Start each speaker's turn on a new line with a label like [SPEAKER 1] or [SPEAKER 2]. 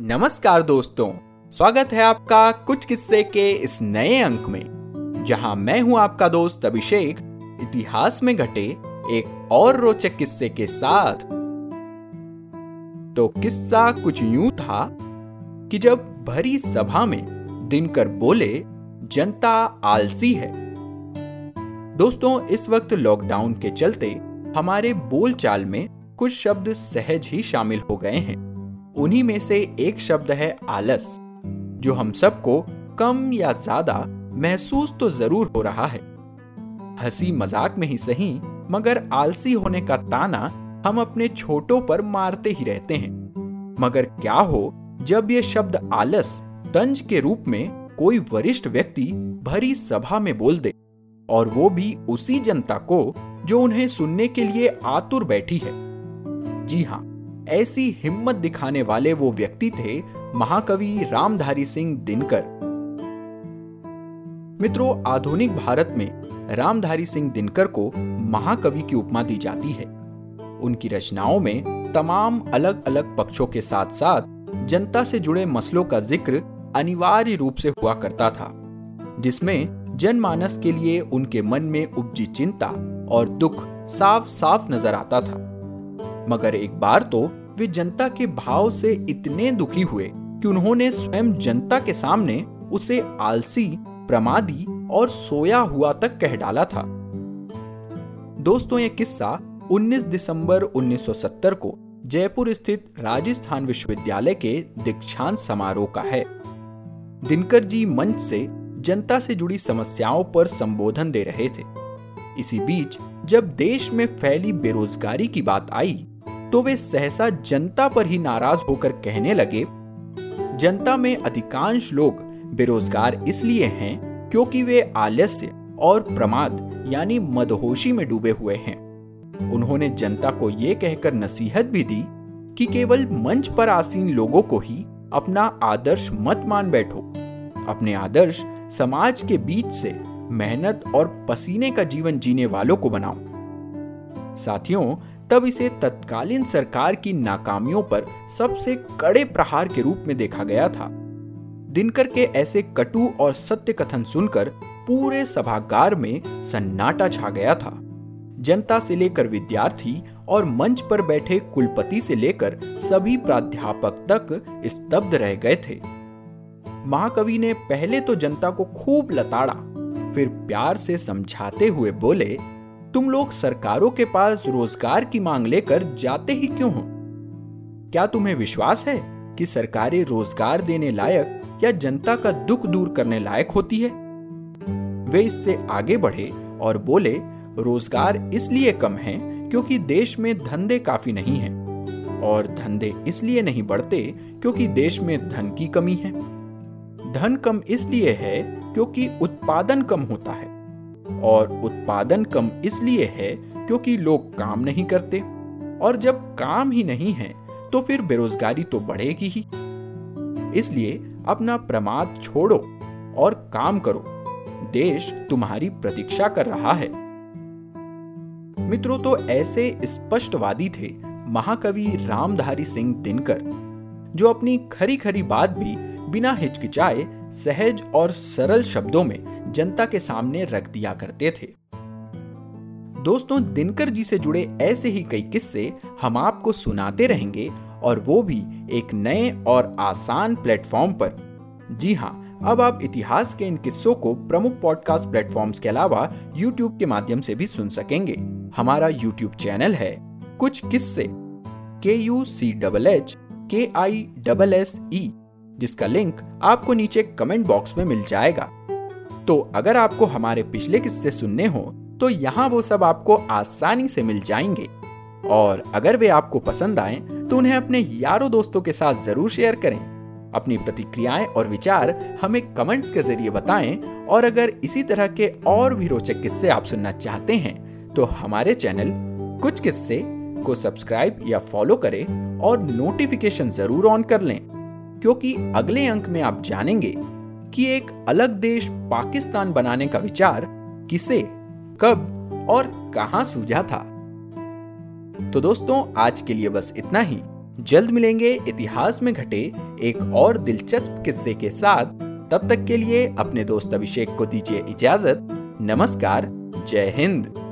[SPEAKER 1] नमस्कार दोस्तों, स्वागत है आपका कुछ किस्से के इस नए अंक में, जहाँ मैं हूँ आपका दोस्त अभिषेक, इतिहास में घटे एक और रोचक किस्से के साथ। तो किस्सा कुछ यूँ था कि जब भरी सभा में दिनकर बोले, जनता आलसी है। दोस्तों, इस वक्त लॉकडाउन के चलते हमारे बोलचाल में कुछ शब्द सहज ही शामिल हो गए हैं। उन्हीं में से एक शब्द है आलस, जो हम सबको कम या ज़्यादा महसूस तो ज़रूर हो रहा है। हँसी मज़ाक में ही सही, मगर आलसी होने का ताना हम अपने छोटों पर मारते ही रहते हैं। मगर क्या हो, जब ये शब्द आलस, तंज के रूप में कोई वरिष्ठ व्यक्ति भरी सभा में बोल दे, और वो भी उसी जनता को, जो उन्हें सुनने के लिए आतुर बैठी है। जी हाँ ऐसी हिम्मत दिखाने वाले वो व्यक्ति थे महाकवि रामधारी सिंह दिनकर। मित्रों, आधुनिक भारत में रामधारी सिंह दिनकर को महाकवि की उपमा दी जाती है। उनकी रचनाओं में तमाम अलग अलग पक्षों के साथ साथ जनता से जुड़े मसलों का ज़िक्र अनिवार्य रूप से हुआ करता था, जिसमें जनमानस के लिए उनके मन में उपजी चिंता और दुख साफ़ साफ़ नज़र आता था। मगर एक बार तो वे जनता के भाव से इतने दुखी हुए कि उन्होंने स्वयं जनता के सामने उसे आलसी, प्रमादी और सोया हुआ तक कह डाला था। दोस्तों, ये किस्सा 19 दिसंबर 1970 को जयपुर स्थित राजस्थान विश्वविद्यालय के दीक्षांत समारोह का है। दिनकर जी मंच से जनता से जुड़ी समस्याओं पर संबोधन दे रहे थे। इसी बीच जब देश में फैली बेरोजगारी की बात आई तो वे सहसा जनता पर ही नाराज़ होकर कहने लगे, जनता में अधिकांश लोग बेरोजगार इसलिए हैं क्योंकि वे आलस्य और प्रमाद यानी मदहोशी में डूबे हुए हैं। उन्होंने जनता को यह कहकर नसीहत भी दी कि केवल मंच पर आसीन लोगों को ही अपना आदर्श मत मान बैठो। अपने आदर्श समाज के बीच से मेहनत और पसीने का जीवन जीने वालों को बनाओ। साथियों तब इसे तत्कालीन सरकार की नाकामियों पर सबसे कड़े प्रहार के रूप में देखा गया था। दिनकर के ऐसे कटु और सत्य कथन सुनकर पूरे सभागार में सन्नाटा छा गया था। जनता से लेकर विद्यार्थी और मंच पर बैठे कुलपति से लेकर सभी प्राध्यापक तक स्तब्ध रह गए थे। महाकवि ने पहले तो जनता को खूब लताड़ा, फिर प्यार से समझाते हुए बोले तुम लोग सरकारों के पास रोज़गार की मांग लेकर जाते ही क्यों हो? क्या तुम्हें विश्वास है कि सरकारें रोज़गार देने लायक या जनता का दुख दूर करने लायक होती है? वे इससे आगे बढ़े और बोले, रोज़गार इसलिए कम है क्योंकि देश में धंधे काफ़ी नहीं हैं और धंधे इसलिए नहीं बढ़ते क्योंकि देश में धन की कमी है। धन कम इसलिए है क्योंकि उत्पादन कम होता है। और उत्पादन कम इसलिए है क्योंकि लोग काम नहीं करते। और जब काम ही नहीं है तो फिर बेरोजगारी तो बढ़ेगी ही। इसलिए अपना प्रमाद छोड़ो और काम करो। देश तुम्हारी प्रतीक्षा कर रहा है। मित्रों तो ऐसे स्पष्टवादी थे महाकवि रामधारी सिंह दिनकर, जो अपनी खरी खरी बात भी बिना हिचकिचाए सहज और सरल शब्दों में जनता के सामने रख दिया करते थे। दोस्तों, दिनकर जी से जुड़े ऐसे ही कई किस्से हम आपको सुनाते रहेंगे और वो भी एक नए और आसान प्लेटफॉर्म पर। जी हाँ अब आप इतिहास के इन किस्सों को प्रमुख पॉडकास्ट प्लेटफॉर्म्स के अलावा यूट्यूब के माध्यम से भी सुन सकेंगे। हमारा यूट्यूब चैनल है कुछ किस्से। के you see double H K I double S ई जिसका लिंक आपको नीचे कमेंट बॉक्स में मिल जाएगा। तो अगर आपको हमारे पिछले किस्से सुनने हो तो यहाँ वो सब आपको आसानी से मिल जाएँगे। और अगर वे आपको पसंद आए तो उन्हें अपने यारों दोस्तों के साथ ज़रूर शेयर करें। अपनी प्रतिक्रियाएँ और विचार हमें कमेंट्स के ज़रिए बताएँ, और अगर इसी तरह के और भी रोचक किस्से आप सुनना चाहते हैं तो हमारे चैनल कुछ किस्से को सब्सक्राइब या फॉलो करें और नोटिफिकेशन ज़रूर ऑन कर लें। क्योंकि अगले अंक में आप जानेंगे कि एक अलग देश पाकिस्तान बनाने का विचार किसे, कब और कहाँ सूझा था। तो दोस्तों, आज के लिए बस इतना ही। जल्द मिलेंगे इतिहास में घटे एक और दिलचस्प किस्से के साथ। तब तक के लिए अपने दोस्त अभिषेक को दीजिए इजाज़त। नमस्कार, जय हिंद।